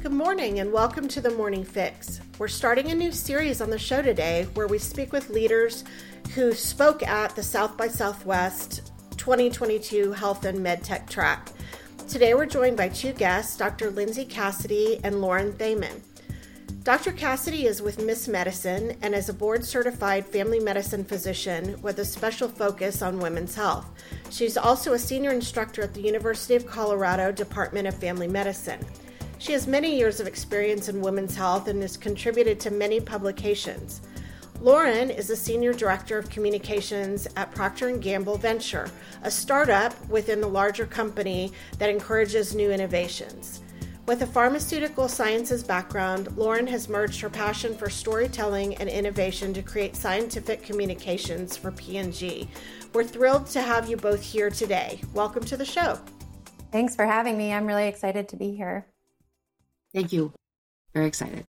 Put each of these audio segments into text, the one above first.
Good morning and welcome to the Morning Fix. We're starting a new series on the show today where we speak with leaders who spoke at the South by Southwest 2022 Health and MedTech track. Today we're joined by two guests, Dr. Lindsey Cassidy and Lauren Thaman. Dr. Cassidy is with Ms. Medicine and is a board certified family medicine physician with a special focus on women's health. She's also a senior instructor at the University of Colorado Department of Family Medicine. She has many years of experience in women's health and has contributed to many publications. Lauren is a senior director of communications at Procter & Gamble Venture, a startup within the larger company that encourages new innovations. With a pharmaceutical sciences background, Lauren has merged her passion for storytelling and innovation to create scientific communications for P&G. We're thrilled to have you both here today. Welcome to the show. Thanks for having me. I'm really excited to be here. Thank you. Very excited.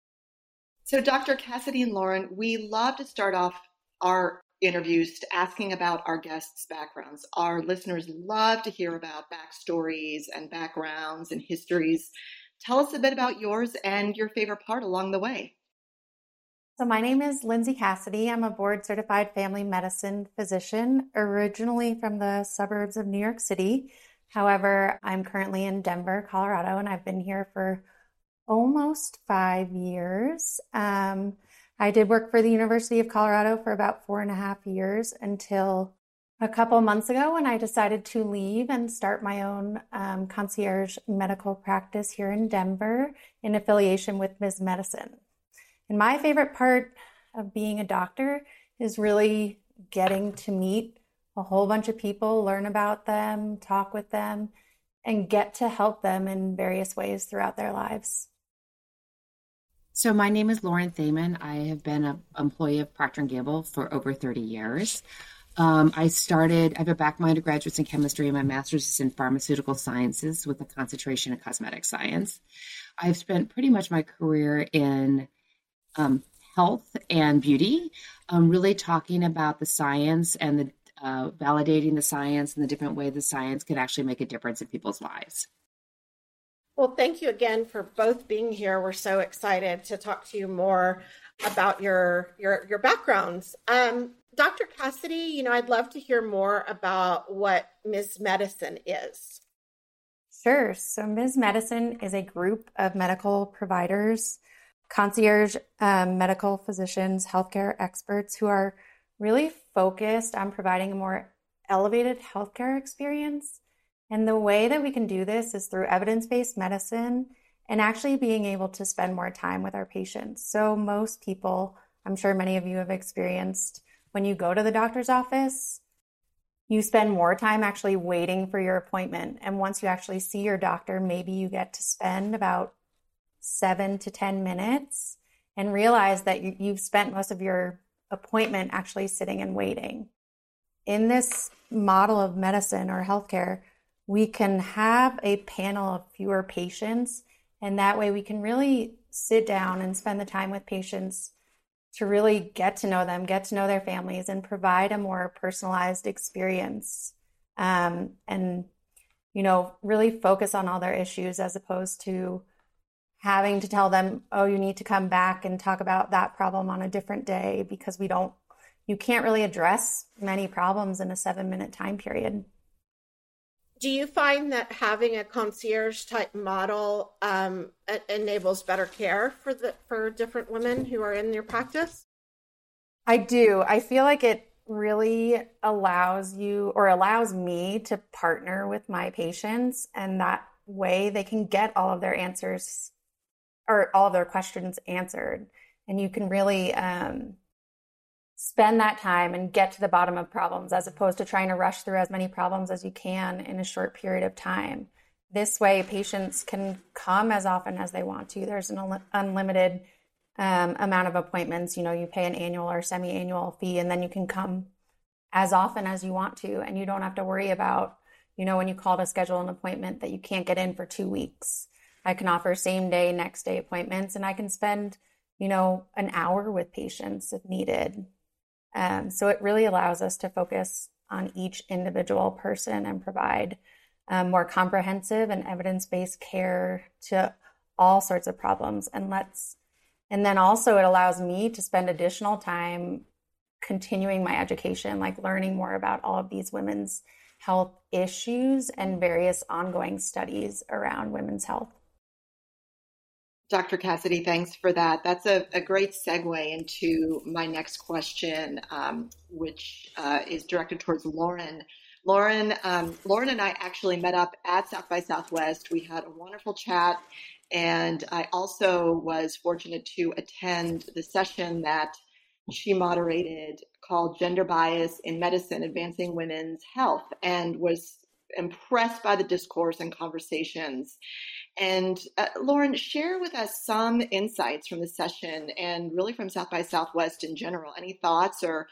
So, Dr. Cassidy and Lauren, we love to start off our interviews asking about our guests' backgrounds. Our listeners love to hear about backstories and backgrounds and histories. Tell us a bit about yours and your favorite part along the way. So, my name is Lindsey Cassidy. I'm a board certified family medicine physician, originally from the suburbs of New York City. However, I'm currently in Denver, Colorado, and I've been here for almost five years. Um, I did work for the University of Colorado for about four and a half years until a couple months ago when I decided to leave and start my own um, concierge medical practice here in Denver in affiliation with Ms. Medicine. And my favorite part of being a doctor is really getting to meet a whole bunch of people, learn about them, talk with them, and get to help them in various ways throughout their lives. So my name is Lauren Thaman. I have been an employee of Procter & Gamble for over 30 years. Um, I started, I have a background my undergraduate's in chemistry and my master's is in pharmaceutical sciences with a concentration in cosmetic science. I've spent pretty much my career in um, health and beauty, um, really talking about the science and the uh, validating the science and the different way the science can actually make a difference in people's lives. Well, thank you again for both being here. We're so excited to talk to you more about your your your backgrounds. Um, Dr. Cassidy, you know, I'd love to hear more about what Ms. Medicine is. Sure. So, Ms. Medicine is a group of medical providers, concierge um, medical physicians, healthcare experts who are really focused on providing a more elevated healthcare experience and the way that we can do this is through evidence based medicine and actually being able to spend more time with our patients. So, most people, I'm sure many of you have experienced when you go to the doctor's office, you spend more time actually waiting for your appointment. And once you actually see your doctor, maybe you get to spend about seven to 10 minutes and realize that you've spent most of your appointment actually sitting and waiting. In this model of medicine or healthcare, we can have a panel of fewer patients, and that way we can really sit down and spend the time with patients to really get to know them, get to know their families, and provide a more personalized experience. Um, and, you know, really focus on all their issues as opposed to having to tell them, oh, you need to come back and talk about that problem on a different day because we don't, you can't really address many problems in a seven minute time period do you find that having a concierge type model um, enables better care for the for different women who are in your practice? I do. I feel like it really allows you or allows me to partner with my patients, and that way they can get all of their answers or all of their questions answered, and you can really um, spend that time and get to the bottom of problems as opposed to trying to rush through as many problems as you can in a short period of time. This way, patients can come as often as they want to. There's an unlimited um, amount of appointments. You know, you pay an annual or semi annual fee, and then you can come as often as you want to. And you don't have to worry about, you know, when you call to schedule an appointment that you can't get in for two weeks. I can offer same day, next day appointments, and I can spend, you know, an hour with patients if needed. Um, so it really allows us to focus on each individual person and provide um, more comprehensive and evidence based care to all sorts of problems. And let's and then also it allows me to spend additional time continuing my education like learning more about all of these women's health issues and various ongoing studies around women's health Dr. Cassidy, thanks for that. That's a, a great segue into my next question, um, which uh, is directed towards Lauren. Lauren, um, Lauren and I actually met up at South by Southwest. We had a wonderful chat, and I also was fortunate to attend the session that she moderated called Gender Bias in Medicine Advancing Women's Health, and was impressed by the discourse and conversations. And uh, Lauren, share with us some insights from the session and really from South by Southwest in general. Any thoughts or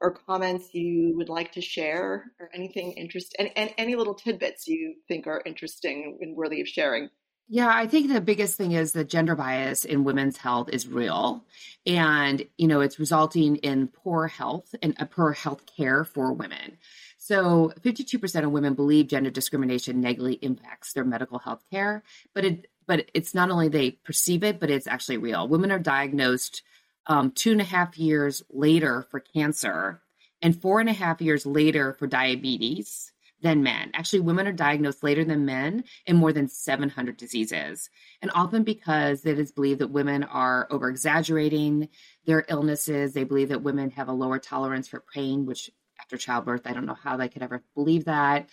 or comments you would like to share, or anything interesting, and, and any little tidbits you think are interesting and worthy of sharing? Yeah, I think the biggest thing is that gender bias in women's health is real. And, you know, it's resulting in poor health and uh, poor health care for women. So 52% of women believe gender discrimination negatively impacts their medical health care, but it but it's not only they perceive it, but it's actually real. Women are diagnosed um, two and a half years later for cancer and four and a half years later for diabetes than men. Actually, women are diagnosed later than men in more than 700 diseases. And often because it is believed that women are over exaggerating their illnesses. They believe that women have a lower tolerance for pain, which after childbirth. I don't know how they could ever believe that.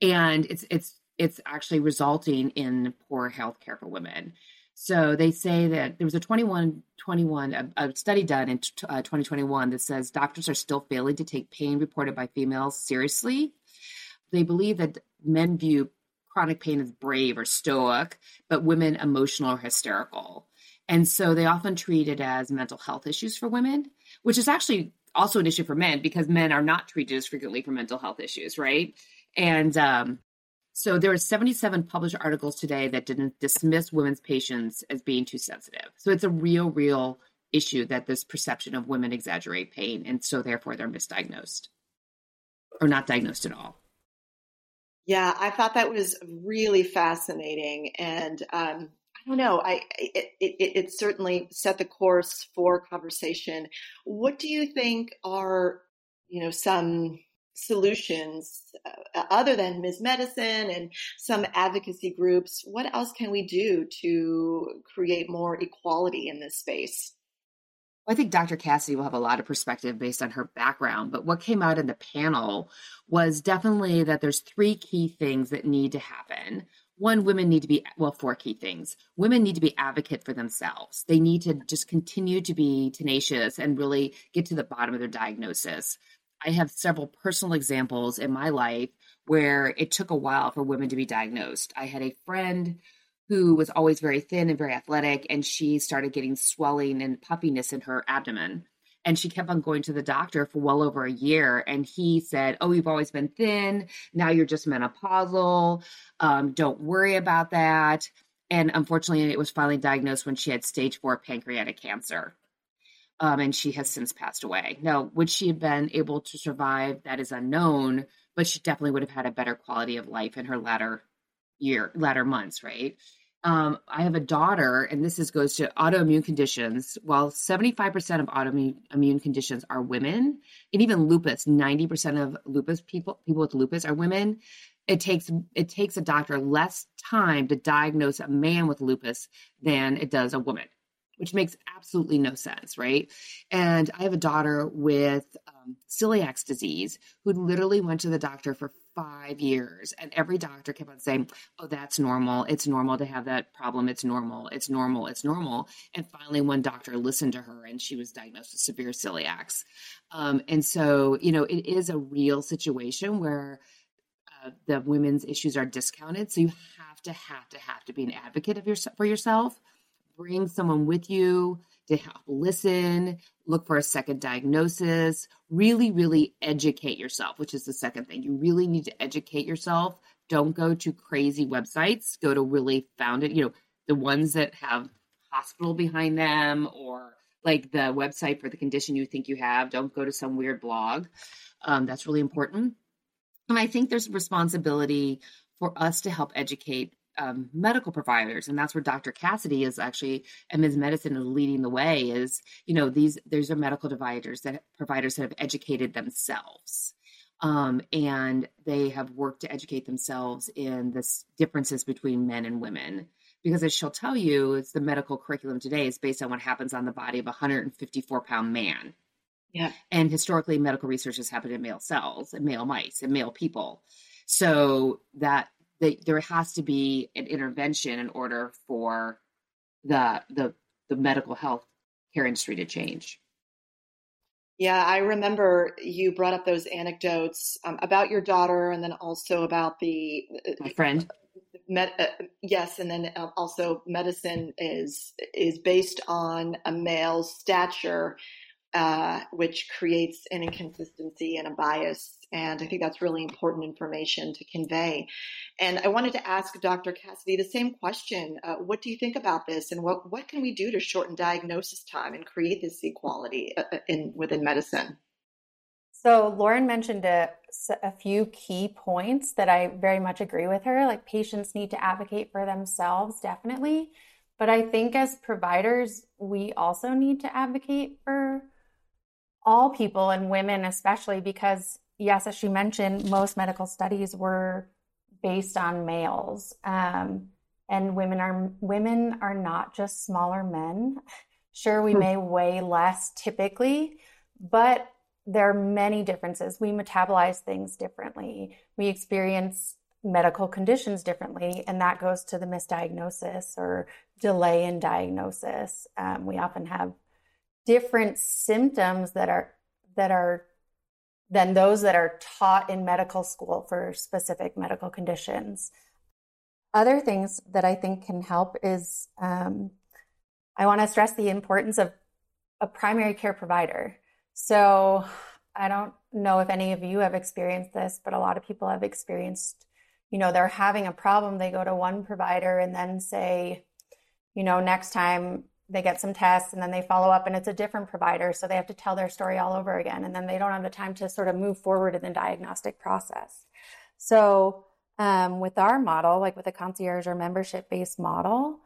And it's it's it's actually resulting in poor health care for women. So they say that there was a 21, 21 a, a study done in uh, 2021 that says doctors are still failing to take pain reported by females seriously. They believe that men view chronic pain as brave or stoic, but women emotional or hysterical. And so they often treat it as mental health issues for women, which is actually also an issue for men because men are not treated as frequently for mental health issues, right? And um, so there are 77 published articles today that didn't dismiss women's patients as being too sensitive. So it's a real, real issue that this perception of women exaggerate pain, and so therefore they're misdiagnosed or not diagnosed at all. Yeah, I thought that was really fascinating, and um, don't know. I it, it, it certainly set the course for conversation. What do you think are you know some solutions uh, other than Ms. Medicine and some advocacy groups? What else can we do to create more equality in this space? I think Dr. Cassidy will have a lot of perspective based on her background, but what came out in the panel was definitely that there's three key things that need to happen one women need to be well four key things. Women need to be advocate for themselves. They need to just continue to be tenacious and really get to the bottom of their diagnosis. I have several personal examples in my life where it took a while for women to be diagnosed. I had a friend who was always very thin and very athletic and she started getting swelling and puffiness in her abdomen and she kept on going to the doctor for well over a year. And he said, Oh, you've always been thin. Now you're just menopausal. Um, don't worry about that. And unfortunately, it was finally diagnosed when she had stage four pancreatic cancer. Um, and she has since passed away. Now, would she have been able to survive? That is unknown, but she definitely would have had a better quality of life in her latter year, latter months, right? Um, I have a daughter, and this is goes to autoimmune conditions. While 75% of autoimmune conditions are women, and even lupus, 90% of lupus people people with lupus are women. It takes it takes a doctor less time to diagnose a man with lupus than it does a woman, which makes absolutely no sense, right? And I have a daughter with um, celiac disease who literally went to the doctor for five years. And every doctor kept on saying, Oh, that's normal. It's normal to have that problem. It's normal. It's normal. It's normal. And finally, one doctor listened to her and she was diagnosed with severe celiacs. Um, and so, you know, it is a real situation where uh, the women's issues are discounted. So you have to, have to, have to be an advocate of your, for yourself. Bring someone with you to help listen, look for a second diagnosis, really, really educate yourself, which is the second thing. You really need to educate yourself. Don't go to crazy websites. Go to really founded, you know, the ones that have hospital behind them or like the website for the condition you think you have. Don't go to some weird blog. Um, that's really important. And I think there's a responsibility for us to help educate um, medical providers, and that's where Dr. Cassidy is actually, and Ms. Medicine is leading the way. Is you know these there's are medical providers that providers that have educated themselves, um, and they have worked to educate themselves in the differences between men and women. Because as she'll tell you, it's the medical curriculum today is based on what happens on the body of a 154 pound man. Yeah. And historically, medical research has happened in male cells and male mice and male people. So that the, there has to be an intervention in order for the the the medical health care industry to change. Yeah, I remember you brought up those anecdotes um, about your daughter, and then also about the uh, my friend. Med, uh, yes, and then uh, also medicine is is based on a male's stature, uh, which creates an inconsistency and a bias. And I think that's really important information to convey. And I wanted to ask Dr. Cassidy the same question. Uh, what do you think about this? And what, what can we do to shorten diagnosis time and create this equality uh, uh, in, within medicine? So, Lauren mentioned a, a few key points that I very much agree with her. Like, patients need to advocate for themselves, definitely. But I think as providers, we also need to advocate for all people and women, especially because, yes, as she mentioned, most medical studies were based on males. Um, and women are women are not just smaller men. Sure, we hmm. may weigh less typically, but there are many differences. We metabolize things differently. We experience medical conditions differently, and that goes to the misdiagnosis or delay in diagnosis. Um, we often have different symptoms that are that are than those that are taught in medical school for specific medical conditions. Other things that I think can help is um, I want to stress the importance of a primary care provider. So I don't know if any of you have experienced this, but a lot of people have experienced, you know, they're having a problem, they go to one provider and then say, you know, next time they get some tests and then they follow up and it's a different provider so they have to tell their story all over again and then they don't have the time to sort of move forward in the diagnostic process. So um, with our model like with a concierge or membership based model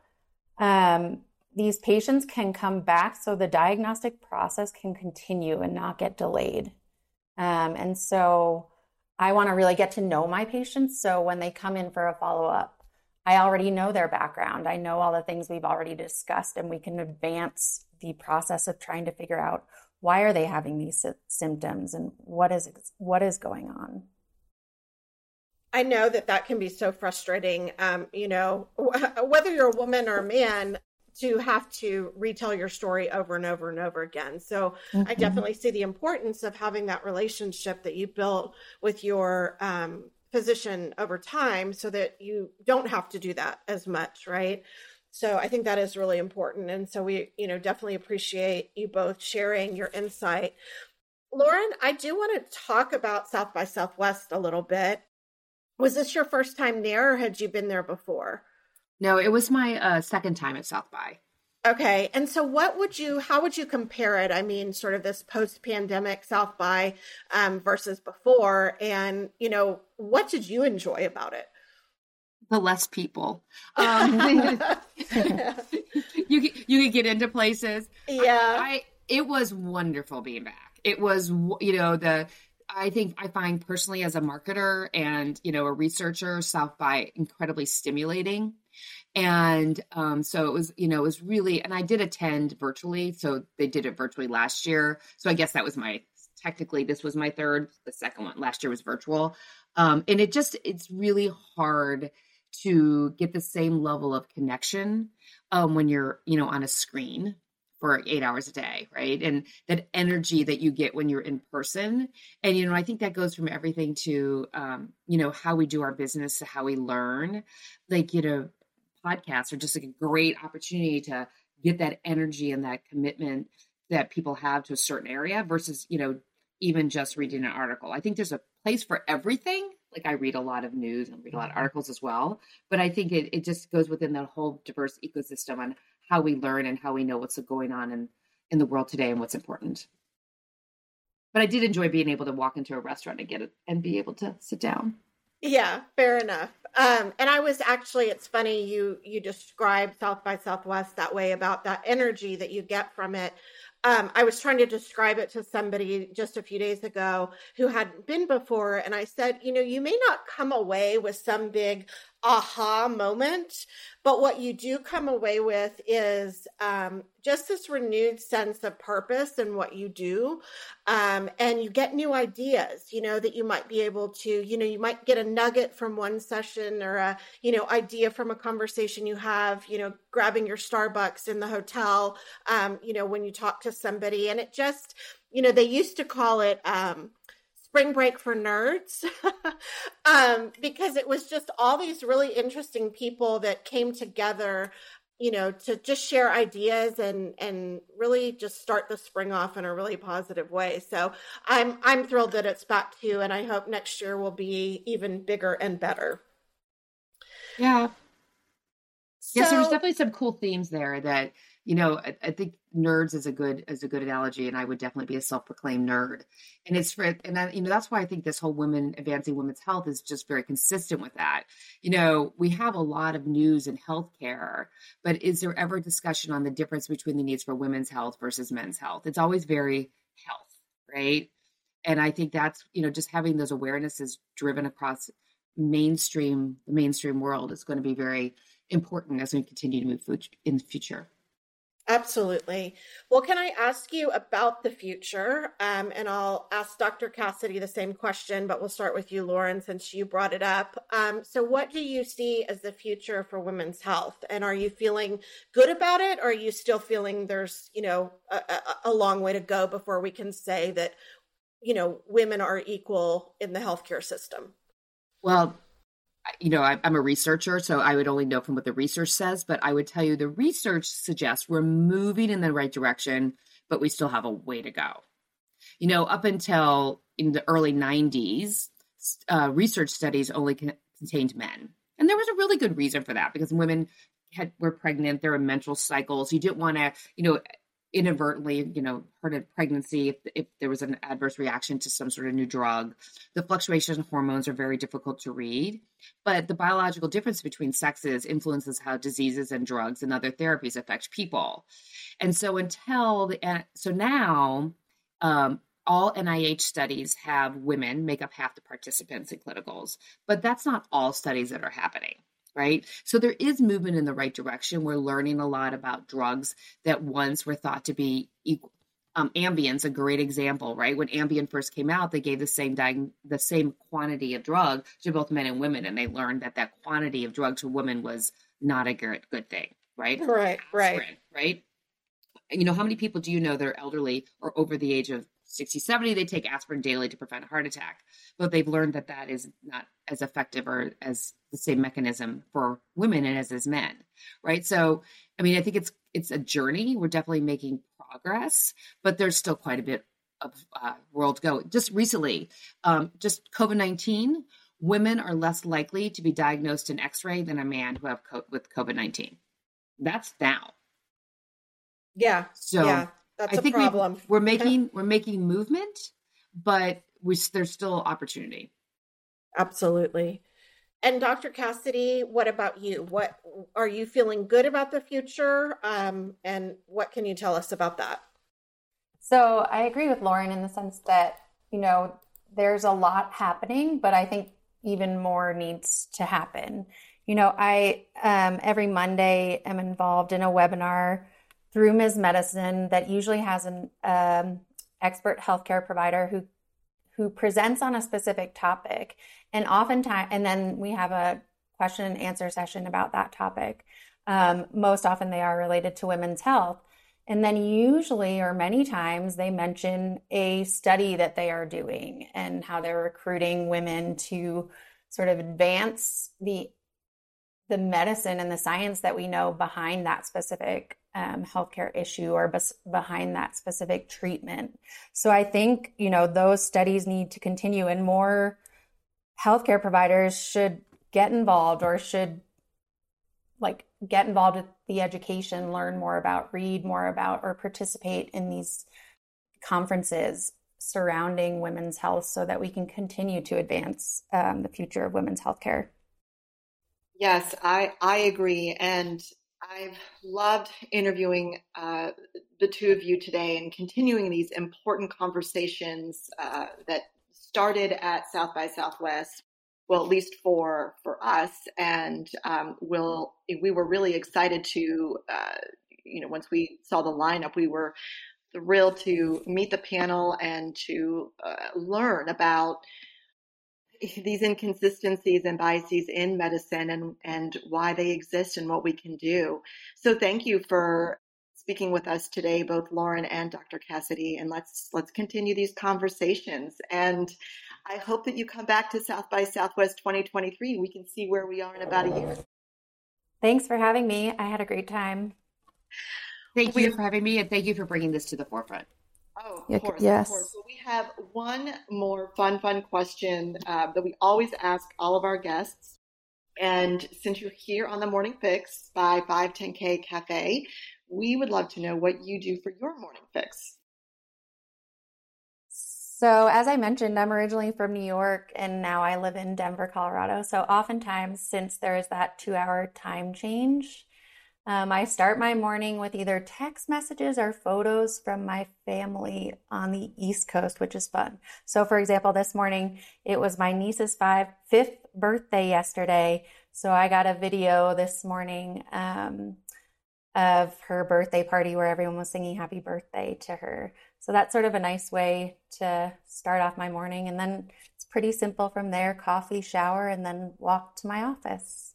um, these patients can come back so the diagnostic process can continue and not get delayed. Um, and so i want to really get to know my patients so when they come in for a follow-up I already know their background. I know all the things we've already discussed, and we can advance the process of trying to figure out why are they having these symptoms and what is what is going on. I know that that can be so frustrating. Um, you know, whether you're a woman or a man, to have to retell your story over and over and over again. So mm-hmm. I definitely see the importance of having that relationship that you built with your um, physician over time so that you don't have to do that as much, right? So I think that is really important. And so we, you know, definitely appreciate you both sharing your insight. Lauren, I do want to talk about South by Southwest a little bit. Was this your first time there or had you been there before? No, it was my uh, second time at South by. Okay. And so what would you how would you compare it? I mean, sort of this post-pandemic South by um, versus before and, you know, what did you enjoy about it? The less people. Um, you you could get into places. Yeah. I, I it was wonderful being back. It was you know the I think I find personally as a marketer and you know a researcher South by incredibly stimulating and um, so it was you know it was really and i did attend virtually so they did it virtually last year so i guess that was my technically this was my third the second one last year was virtual um, and it just it's really hard to get the same level of connection um, when you're you know on a screen for eight hours a day, right? And that energy that you get when you're in person. And, you know, I think that goes from everything to, um, you know, how we do our business to how we learn. Like, you know, podcasts are just like a great opportunity to get that energy and that commitment that people have to a certain area versus, you know, even just reading an article. I think there's a place for everything. Like I read a lot of news and read a lot of articles as well. But I think it, it just goes within that whole diverse ecosystem on how we learn and how we know what's going on in, in the world today and what's important. But I did enjoy being able to walk into a restaurant and get it and be able to sit down. Yeah, fair enough. Um, and I was actually, it's funny you you describe South by Southwest that way about that energy that you get from it. Um, I was trying to describe it to somebody just a few days ago who hadn't been before, and I said, you know, you may not come away with some big aha moment. But what you do come away with is um, just this renewed sense of purpose in what you do. Um, and you get new ideas, you know, that you might be able to, you know, you might get a nugget from one session or a, you know, idea from a conversation you have, you know, grabbing your Starbucks in the hotel, um, you know, when you talk to somebody. And it just, you know, they used to call it, um, spring break for nerds um, because it was just all these really interesting people that came together you know to just share ideas and and really just start the spring off in a really positive way. So i'm i'm thrilled that it's back to and i hope next year will be even bigger and better. Yeah. So, yes there's definitely some cool themes there that you know, I, I, think nerds is a good is a good analogy, and I would definitely be a self proclaimed nerd. And it's for and I, you know that's why I think this whole women advancing women's health is just very consistent with that. You know, we have a lot of news in healthcare, but is there ever discussion on the difference between the needs for women's health versus men's health? It's always very health, right? And I think that's you know just having those awarenesses driven across mainstream the mainstream world is going to be very important as we continue to move in the future. Absolutely. Well, can I ask you about the future? Um, and I'll ask Dr. Cassidy the same question, but we'll start with you, Lauren, since you brought it up. Um, so, what do you see as the future for women's health? And are you feeling good about it, or are you still feeling there's, you know, a, a, a long way to go before we can say that, you know, women are equal in the healthcare system? Well, you know, I, am a researcher, so I would only know from what the research says, but I would tell you the research suggests we're moving in the right direction, but we still have a way to go. You know, up until in the early 90s, uh, research studies only contained men. And there was a really good reason for that because women had were pregnant, there were menstrual cycles. You didn't want to, you know, inadvertently, you know, a pregnancy if, if there was an adverse reaction to some sort of new drug. The fluctuations in hormones are very difficult to read, but the biological difference between sexes influences how diseases and drugs and other therapies affect people. And so until the so now, um, all NIH studies have women make up half the participants in clinicals, but that's not all studies that are happening right? So there is movement in the right direction. We're learning a lot about drugs that once were thought to be equal. Um, Ambien's a great example, right? When Ambien first came out, they gave the same diag- the same quantity of drug to both men and women, and they learned that that quantity of drug to women was not a good good thing, right? Right, right, right. You know, how many people do you know that are elderly or over the age of 60, 70, they take aspirin daily to prevent a heart attack. But they've learned that that is not as effective or as the same mechanism for women and as as men, right? So, I mean, I think it's it's a journey. We're definitely making progress, but there's still quite a bit of uh, world to go. Just recently, um, just COVID nineteen, women are less likely to be diagnosed in X ray than a man who have co- with COVID nineteen. That's now. Yeah. So yeah. That's I think problem. We, are making we're making movement, but we, there's still opportunity. Absolutely. And Dr. Cassidy, what about you? What are you feeling good about the future? Um, and what can you tell us about that? So I agree with Lauren in the sense that, you know, there's a lot happening, but I think even more needs to happen. You know, I um, every Monday am involved in a webinar through Ms. Medicine that usually has an um, expert healthcare provider who who presents on a specific topic, and oftentimes, and then we have a question and answer session about that topic. Um, most often, they are related to women's health. And then, usually, or many times, they mention a study that they are doing and how they're recruiting women to sort of advance the the medicine and the science that we know behind that specific um, healthcare issue or bes- behind that specific treatment. So I think, you know, those studies need to continue and more healthcare providers should get involved or should like get involved with the education, learn more about, read more about, or participate in these conferences surrounding women's health so that we can continue to advance um, the future of women's healthcare. Yes, I, I agree. And I've loved interviewing uh, the two of you today and continuing these important conversations uh, that started at South by Southwest. Well, at least for for us, and um, will we were really excited to, uh, you know, once we saw the lineup, we were thrilled to meet the panel and to uh, learn about these inconsistencies and biases in medicine and, and why they exist and what we can do. So thank you for speaking with us today, both Lauren and Dr. Cassidy, and let's let's continue these conversations. And I hope that you come back to South by Southwest 2023. We can see where we are in about a year. Thanks for having me. I had a great time. Thank you for having me, and thank you for bringing this to the forefront. Oh, of course. Yes. Of course. So we have one more fun, fun question uh, that we always ask all of our guests. And since you're here on the Morning Fix by 510K Cafe, we would love to know what you do for your morning fix. So, as I mentioned, I'm originally from New York and now I live in Denver, Colorado. So, oftentimes, since there is that two hour time change, um, I start my morning with either text messages or photos from my family on the East Coast, which is fun. So, for example, this morning it was my niece's five, fifth birthday yesterday. So, I got a video this morning um, of her birthday party where everyone was singing happy birthday to her. So, that's sort of a nice way to start off my morning. And then it's pretty simple from there coffee, shower, and then walk to my office.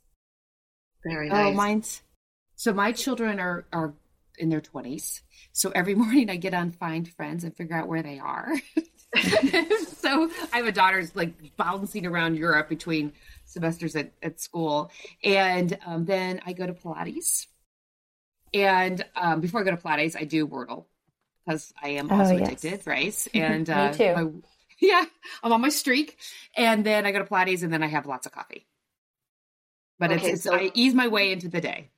Very oh, nice. Oh, mine's so my children are are in their 20s. So every morning I get on Find Friends and figure out where they are. so I have a daughter who's like bouncing around Europe between semesters at, at school. And um, then I go to Pilates. And um, before I go to Pilates, I do Wordle because I am oh, also oh, yes. addicted, right? And uh, Me too. My, yeah, I'm on my streak. And then I go to Pilates and then I have lots of coffee. But okay, it's, it's so- I ease my way into the day.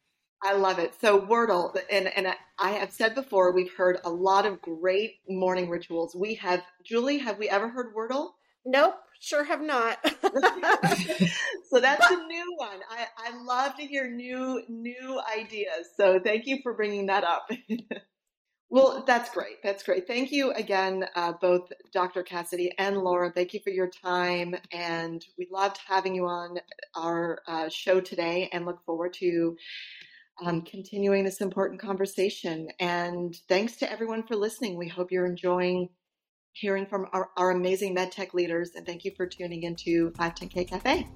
I love it. So Wordle, and and I have said before, we've heard a lot of great morning rituals. We have, Julie, have we ever heard Wordle? Nope, sure have not. so that's a new one. I, I love to hear new new ideas. So thank you for bringing that up. well, that's great. That's great. Thank you again, uh, both Dr. Cassidy and Laura. Thank you for your time, and we loved having you on our uh, show today, and look forward to um, continuing this important conversation. And thanks to everyone for listening. We hope you're enjoying hearing from our, our amazing medtech leaders. And thank you for tuning into 510K Cafe.